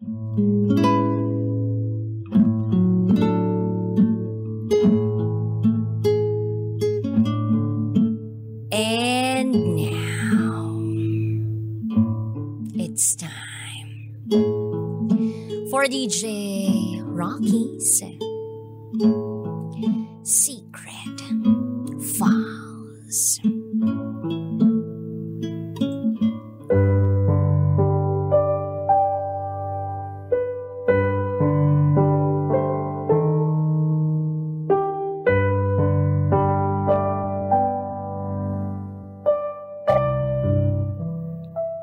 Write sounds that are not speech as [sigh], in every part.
And now, it's time for DJ Rocky's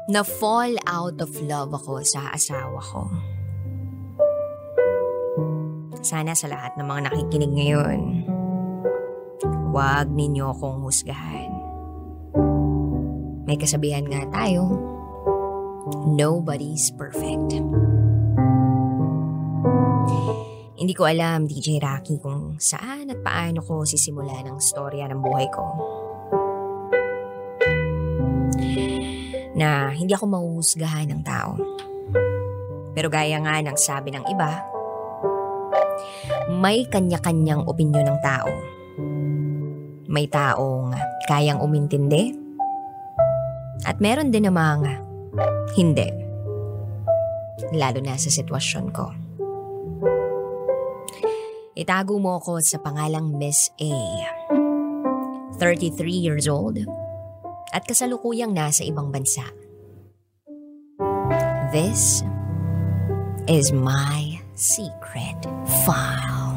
Na-fall out of love ako sa asawa ko. Sana sa lahat ng mga nakikinig ngayon, huwag ninyo akong husgahan. May kasabihan nga tayo, nobody's perfect. Hindi ko alam, DJ Rocky, kung saan at paano ko sisimula ng storya ng buhay ko. Na hindi ako mahuhusgahan ng tao. Pero gaya nga ng sabi ng iba, may kanya-kanyang opinyon ng tao. May taong kayang umintindi at meron din namang hindi. Lalo na sa sitwasyon ko. Itago mo ako sa pangalang Miss A. 33 years old at kasalukuyang nasa ibang bansa. This is my secret file.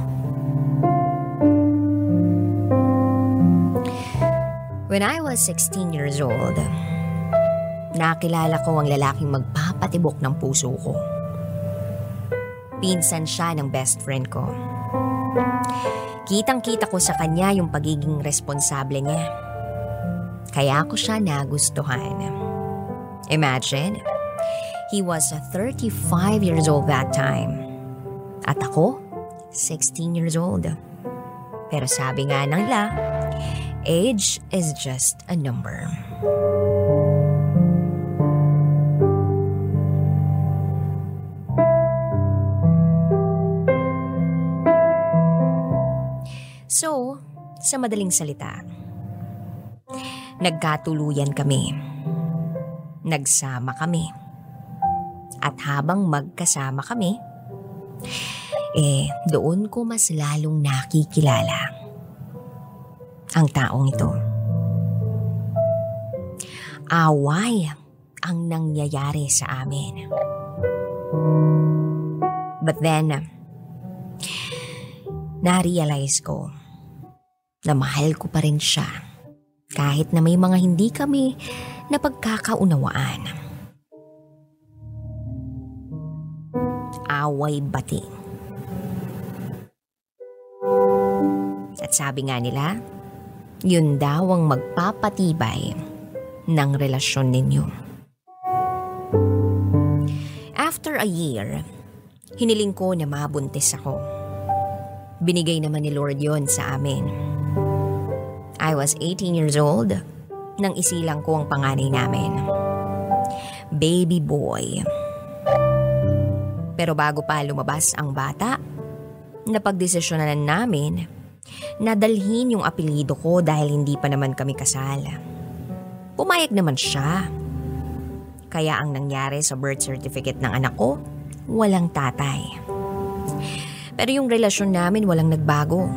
When I was 16 years old, nakilala ko ang lalaking magpapatibok ng puso ko. Pinsan siya ng best friend ko. Kitang-kita ko sa kanya yung pagiging responsable niya. Kaya ako siya nagustuhan. Imagine, he was 35 years old that time. At ako, 16 years old. Pero sabi nga ng la, age is just a number. So, sa madaling salita, nagkatuluyan kami. Nagsama kami. At habang magkasama kami, eh, doon ko mas lalong nakikilala ang taong ito. Away ang nangyayari sa amin. But then, na-realize ko na mahal ko pa rin siya kahit na may mga hindi kami na pagkakaunawaan. Away bati. At sabi nga nila, yun daw ang magpapatibay ng relasyon ninyo. After a year, hiniling ko na mabuntis ako. Binigay naman ni Lord yon sa amin. I was 18 years old nang isilang ko ang panganay namin. Baby boy. Pero bago pa lumabas ang bata, napagdesisyonan namin na dalhin yung apelido ko dahil hindi pa naman kami kasal. Pumayag naman siya. Kaya ang nangyari sa birth certificate ng anak ko, walang tatay. Pero yung relasyon namin walang nagbago.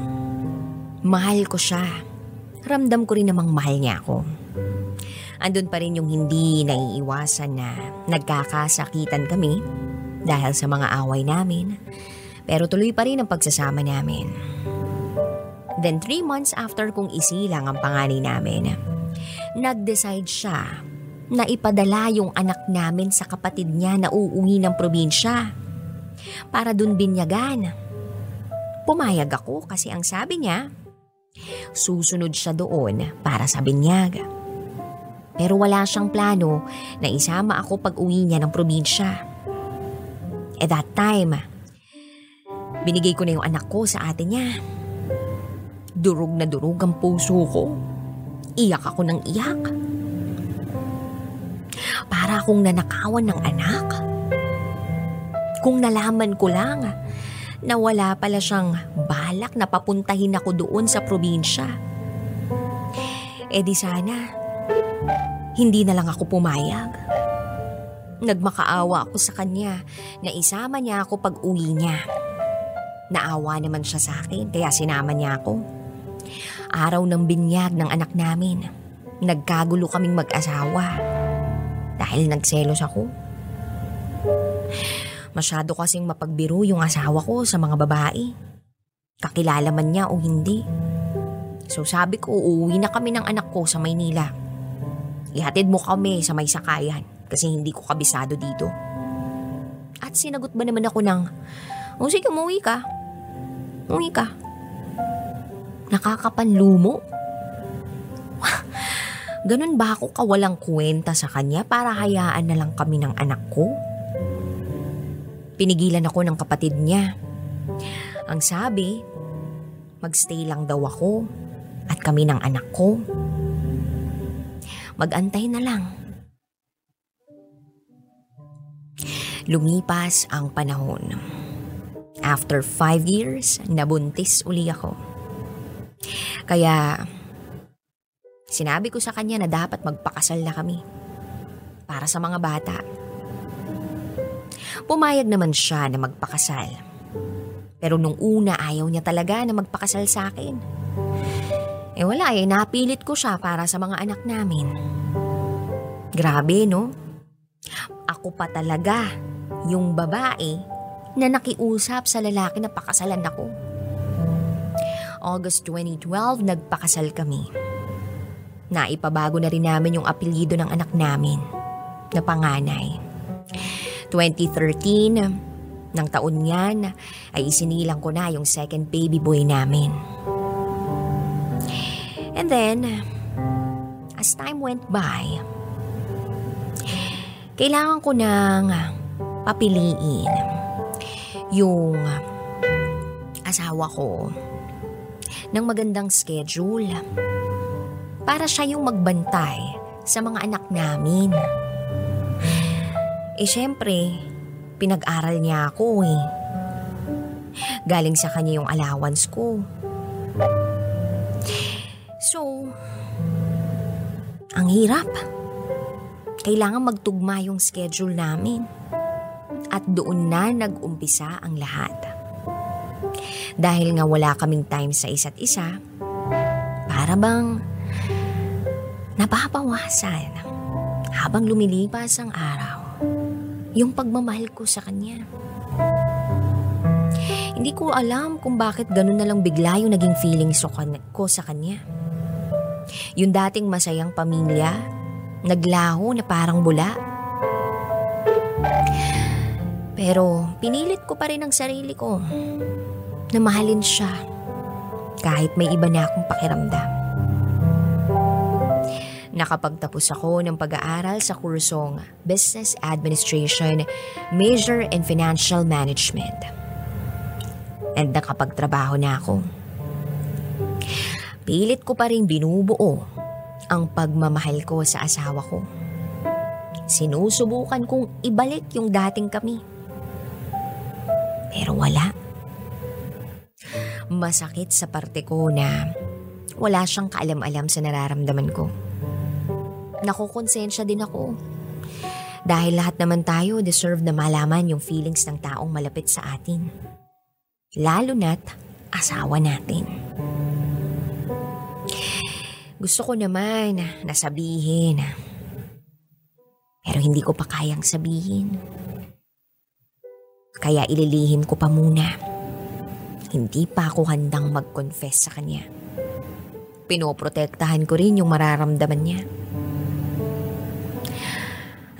Mahal ko siya. Ramdam ko rin namang mahal niya ako. Andun pa rin yung hindi naiiwasan na nagkakasakitan kami dahil sa mga away namin. Pero tuloy pa rin ang pagsasama namin. Then three months after kong isilang ang panganay namin, nag-decide siya na ipadala yung anak namin sa kapatid niya na uuwi ng probinsya para dun binyagan. Pumayag ako kasi ang sabi niya, susunod siya doon para sa binyag. Pero wala siyang plano na isama ako pag uwi niya ng probinsya. At that time, binigay ko na yung anak ko sa ate niya. Durog na durog ang puso ko. Iyak ako ng iyak. Para akong nanakawan ng anak. Kung nalaman ko lang na wala pala siyang balak na papuntahin ako doon sa probinsya. E di sana, hindi na lang ako pumayag. Nagmakaawa ako sa kanya na isama niya ako pag uwi niya. Naawa naman siya sa akin kaya sinama niya ako. Araw ng binyag ng anak namin. Nagkagulo kaming mag-asawa. Dahil nagselos ako. Masyado kasing mapagbiro yung asawa ko sa mga babae. Kakilala man niya o hindi. So sabi ko, uuwi na kami ng anak ko sa Maynila. Ihatid mo kami sa may sakayan kasi hindi ko kabisado dito. At sinagot ba naman ako ng, o sige, umuwi ka. Umuwi ka. Nakakapanlumo. [laughs] Ganun ba ako kawalang kwenta sa kanya para hayaan na lang kami ng anak ko? Pinigilan ako ng kapatid niya. Ang sabi, magstay lang daw ako at kami ng anak ko. Magantay na lang. Lumipas ang panahon. After five years, nabuntis uli ako. Kaya, sinabi ko sa kanya na dapat magpakasal na kami. Para sa mga bata. Pumayag naman siya na magpakasal. Pero nung una ayaw niya talaga na magpakasal sa akin. Eh wala eh, napilit ko siya para sa mga anak namin. Grabe no? Ako pa talaga yung babae na nakiusap sa lalaki na pakasalan ako. August 2012, nagpakasal kami. Naipabago na rin namin yung apelyido ng anak namin na panganay. 2013, ng taon niyan, ay isinilang ko na yung second baby boy namin. And then, as time went by, kailangan ko nang papiliin yung asawa ko ng magandang schedule para siya yung magbantay sa mga anak namin. Eh syempre, pinag-aral niya ako eh. Galing sa kanya yung allowance ko. So, ang hirap. Kailangan magtugma yung schedule namin. At doon na nag-umpisa ang lahat. Dahil nga wala kaming time sa isa't isa, para bang napapawasan habang lumilipas ang araw yung pagmamahal ko sa kanya. Hindi ko alam kung bakit ganun na lang bigla yung naging feelings ko sa kanya. Yung dating masayang pamilya, naglaho na parang bula. Pero pinilit ko pa rin ang sarili ko na mahalin siya kahit may iba na akong pakiramdam. Nakapagtapos ako ng pag-aaral sa kursong Business Administration, Major in Financial Management. And nakapagtrabaho na ako. Pilit ko pa rin binubuo ang pagmamahal ko sa asawa ko. Sinusubukan kong ibalik yung dating kami. Pero wala. Masakit sa parte ko na wala siyang kaalam-alam sa nararamdaman ko nakukonsensya din ako. Dahil lahat naman tayo deserve na malaman yung feelings ng taong malapit sa atin. Lalo na't asawa natin. Gusto ko naman na sabihin. Pero hindi ko pa kayang sabihin. Kaya ililihim ko pa muna. Hindi pa ako handang mag-confess sa kanya. Pinoprotektahan ko rin yung mararamdaman niya.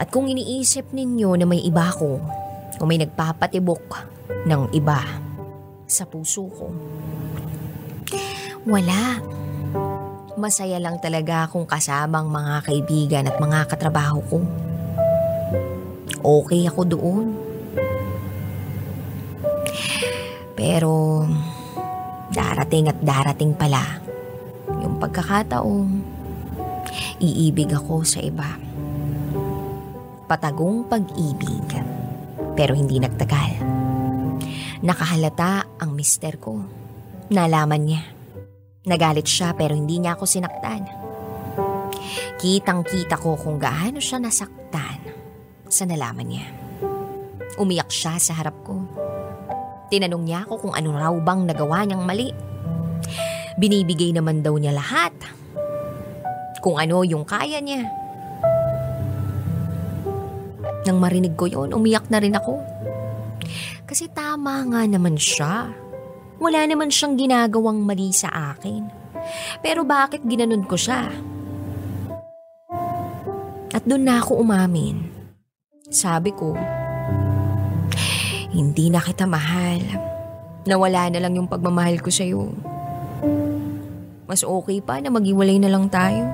At kung iniisip ninyo na may iba ko o may nagpapatibok ng iba sa puso ko, wala. Masaya lang talaga akong kasamang mga kaibigan at mga katrabaho ko. Okay ako doon. Pero darating at darating pala yung pagkakataong iibig ako sa iba patagong pag-ibig. Pero hindi nagtagal. Nakahalata ang mister ko. Nalaman niya. Nagalit siya pero hindi niya ako sinaktan. Kitang kita ko kung gaano siya nasaktan sa nalaman niya. Umiyak siya sa harap ko. Tinanong niya ako kung ano raw bang nagawa niyang mali. Binibigay naman daw niya lahat. Kung ano yung kaya niya. Nang marinig ko yon, umiyak na rin ako. Kasi tama nga naman siya. Wala naman siyang ginagawang mali sa akin. Pero bakit ginanon ko siya? At doon na ako umamin. Sabi ko, hindi na kita mahal. Nawala na lang yung pagmamahal ko sa'yo. Mas okay pa na maghiwalay na lang tayo.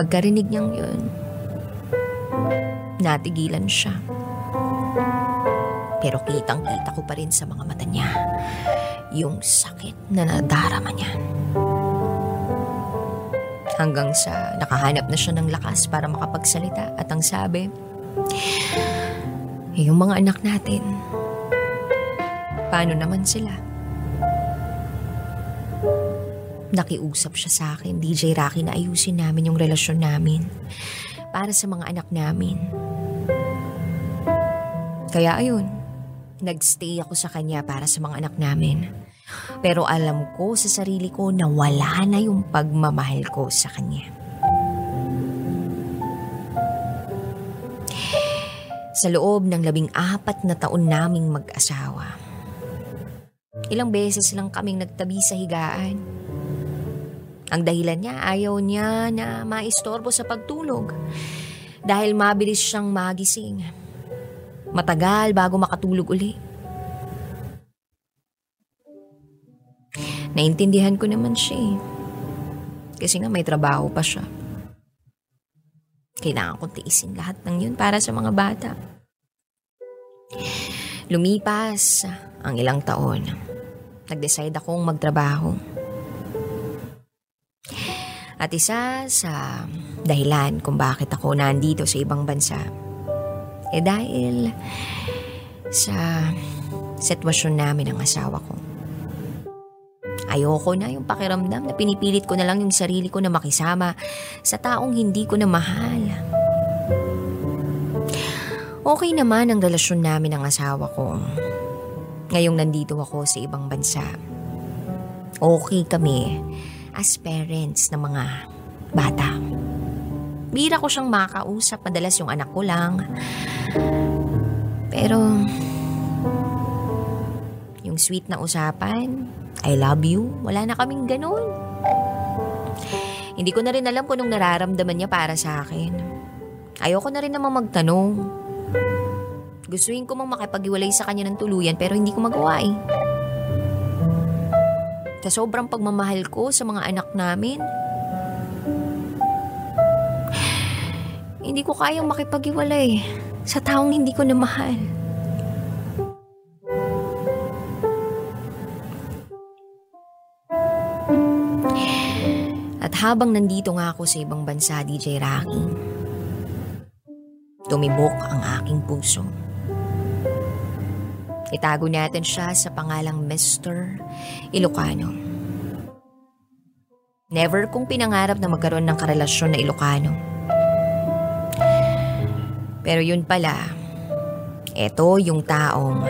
Pagkarinig niyang yun, natigilan siya. Pero kitang kita ko pa rin sa mga mata niya yung sakit na nadarama niya. Hanggang sa nakahanap na siya ng lakas para makapagsalita at ang sabi, yung mga anak natin, paano naman sila? Nakiusap siya sa akin, DJ Rocky, na ayusin namin yung relasyon namin para sa mga anak namin. Kaya ayun, nagstay ako sa kanya para sa mga anak namin. Pero alam ko sa sarili ko na wala na yung pagmamahal ko sa kanya. Sa loob ng labing apat na taon naming mag-asawa, ilang beses lang kaming nagtabi sa higaan ang dahilan niya, ayaw niya na maistorbo sa pagtulog dahil mabilis siyang magising. Matagal bago makatulog uli. Naintindihan ko naman siya eh. Kasi nga may trabaho pa siya. Kailangan kong tiisin lahat ng yun para sa mga bata. Lumipas ang ilang taon. Nag-decide akong magtrabaho. At isa sa dahilan kung bakit ako nandito sa ibang bansa, eh dahil sa sitwasyon namin ng asawa ko. Ayoko na yung pakiramdam na pinipilit ko na lang yung sarili ko na makisama sa taong hindi ko na mahal. Okay naman ang relasyon namin ng asawa ko. Ngayong nandito ako sa ibang bansa. Okay kami as parents ng mga bata. Bira ko siyang makakausap, madalas yung anak ko lang. Pero, yung sweet na usapan, I love you, wala na kaming ganun. Hindi ko na rin alam kung anong nararamdaman niya para sa akin. Ayoko na rin naman magtanong. Gustuin ko mang makipag-iwalay sa kanya ng tuluyan pero hindi ko magawa eh. Sa sobrang pagmamahal ko sa mga anak namin. Hindi ko kayang makipag-iwalay sa taong hindi ko na mahal. At habang nandito nga ako sa ibang bansa, DJ Rocky, tumibok ang aking puso. Itago natin siya sa pangalang Mr. Ilocano. Never kong pinangarap na magkaroon ng karelasyon na Ilocano. Pero yun pala, eto yung taong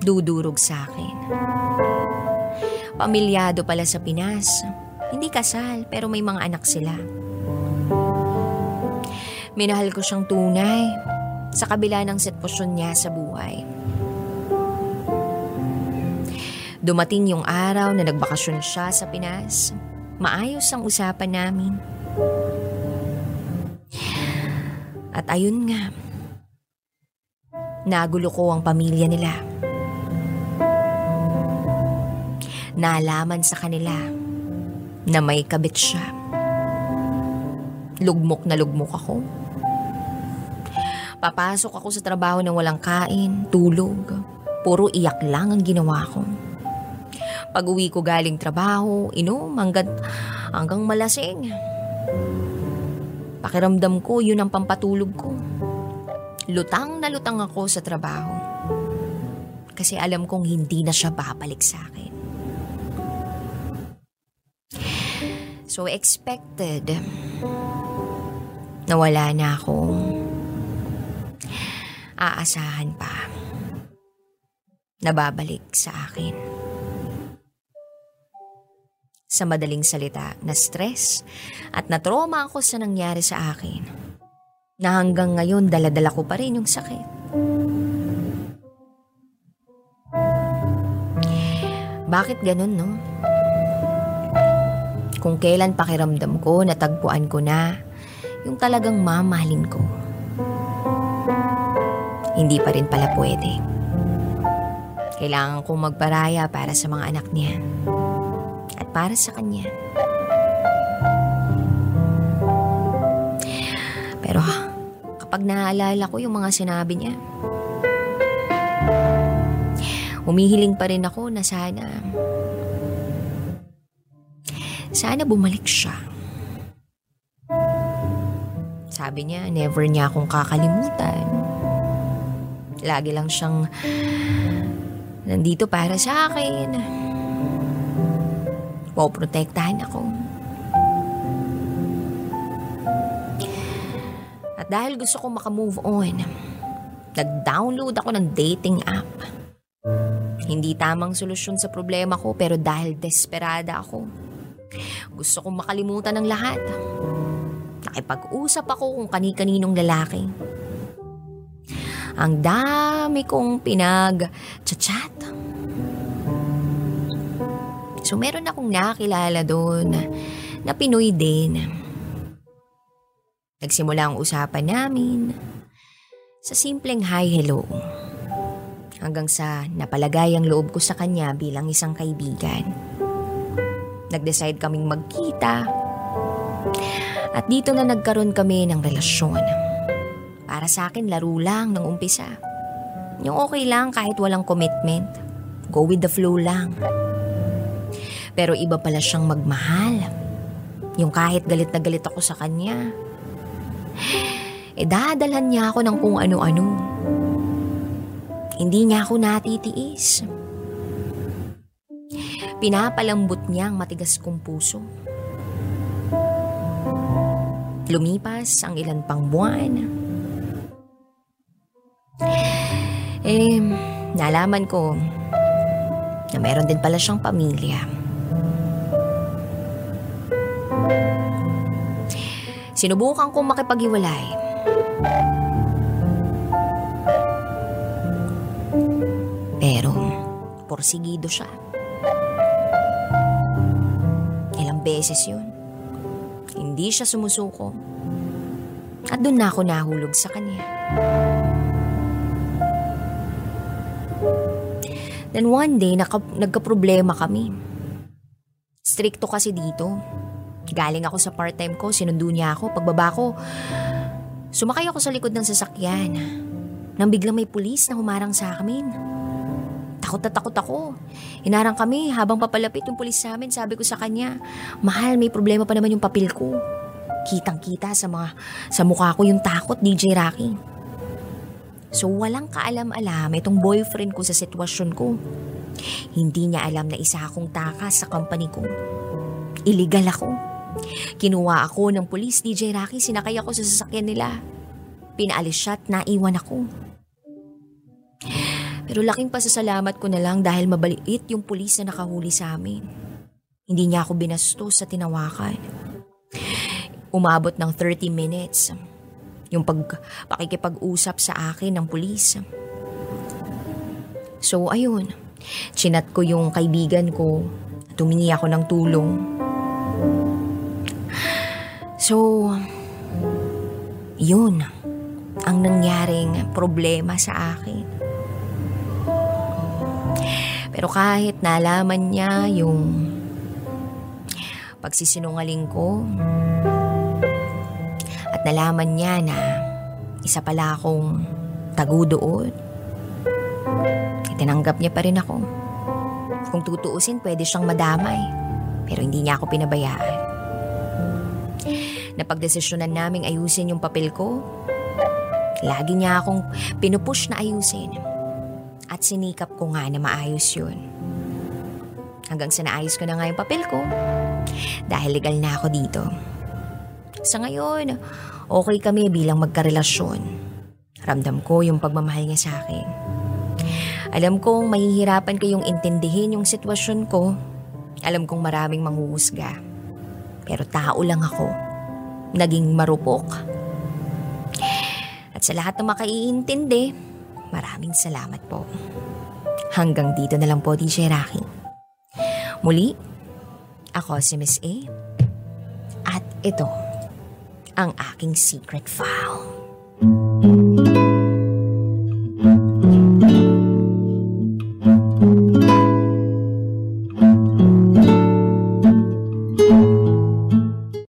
dudurog sa akin. Pamilyado pala sa Pinas. Hindi kasal pero may mga anak sila. Minahal ko siyang tunay sa kabila ng sitwasyon niya sa buhay. Dumating yung araw na nagbakasyon siya sa Pinas. Maayos ang usapan namin. At ayun nga, nagulo ko ang pamilya nila. Naalaman sa kanila na may kabit siya. Lugmok na lugmok ako. Papasok ako sa trabaho ng walang kain, tulog. Puro iyak lang ang ginawa ko. Pag uwi ko galing trabaho, inom hanggang, hanggang malasing. Pakiramdam ko, yun ang pampatulog ko. Lutang na lutang ako sa trabaho. Kasi alam kong hindi na siya babalik sa akin. So expected na wala na akong aasahan pa na babalik sa akin. Sa madaling salita, na stress at na-trauma ako sa nangyari sa akin. Na hanggang ngayon daladala ko pa rin yung sakit. Bakit ganun, no? Kung kailan pakiramdam ko, natagpuan ko na yung talagang mamahalin ko. Hindi pa rin pala pwede. Kailangan kong magparaya para sa mga anak niya. Para sa kanya. Pero kapag naaalala ko yung mga sinabi niya, humihiling pa rin ako na sana sana bumalik siya. Sabi niya, never niya akong kakalimutan. Lagi lang siyang nandito para sa akin. Poprotektahan ako. At dahil gusto kong makamove on, nag-download ako ng dating app. Hindi tamang solusyon sa problema ko pero dahil desperada ako, gusto kong makalimutan ng lahat. Nakipag-usap ako kung kani-kaninong lalaki. Ang dami kong pinag-chat. So meron akong nakilala doon na Pinoy din. Nagsimula ang usapan namin sa simpleng hi hello. Hanggang sa napalagay ang loob ko sa kanya bilang isang kaibigan. Nag-decide kaming magkita. At dito na nagkaroon kami ng relasyon. Para sa akin, laro lang ng umpisa. Yung okay lang kahit walang commitment. Go with the flow lang. Pero iba pala siyang magmahal. Yung kahit galit na galit ako sa kanya. Eh dadalhan niya ako ng kung ano-ano. Hindi niya ako natitiis. Pinapalambot niya ang matigas kong puso. Lumipas ang ilan pang buwan. Eh, nalaman ko na meron din pala siyang pamilya. Sinubukan kong makipag-iwalay. Pero, porsigido siya. Ilang beses yun. Hindi siya sumusuko. At doon na ako nahulog sa kanya. Then one day, naka, nagka-problema kami. Stricto kasi dito. Galing ako sa part-time ko, sinundo niya ako. Pagbaba ko, sumakay ako sa likod ng sasakyan. Nang biglang may pulis na humarang sa amin. Takot na takot ako. Hinarang kami habang papalapit yung pulis sa amin. Sabi ko sa kanya, Mahal, may problema pa naman yung papel ko. Kitang-kita sa mga sa mukha ko yung takot, DJ Rocky. So walang kaalam-alam itong boyfriend ko sa sitwasyon ko. Hindi niya alam na isa akong takas sa company ko. Illegal ako. Kinuha ako ng pulis, DJ Rocky, sinakay ako sa sasakyan nila. Pinaalis siya at naiwan ako. Pero laking pasasalamat ko na lang dahil mabaliit yung pulis na nakahuli sa amin. Hindi niya ako binastos sa tinawakan. Umabot ng 30 minutes yung pag, pakikipag-usap sa akin ng pulis. So ayun, chinat ko yung kaibigan ko. Tumingi ako ng tulong. So, yun ang nangyaring problema sa akin. Pero kahit nalaman niya yung pagsisinungaling ko, at nalaman niya na isa pala akong tagudoon. Tinanggap niya pa rin ako. Kung tutuusin, pwede siyang madamay. Pero hindi niya ako pinabayaan. Napagdesisyonan naming ayusin yung papel ko. Lagi niya akong pinupush na ayusin. At sinikap ko nga na maayos yun. Hanggang sa naayos ko na nga yung papel ko. Dahil legal na ako dito. Sa ngayon, okay kami bilang magkarelasyon. Ramdam ko yung pagmamahal niya sa akin. Alam kong mahihirapan kayong intindihin yung sitwasyon ko. Alam kong maraming manghuhusga. Pero tao lang ako. Naging marupok. At sa lahat ng makaiintindi, maraming salamat po. Hanggang dito na lang po, DJ Rocky. Muli, ako si Miss A. At ito, ang aking secret file.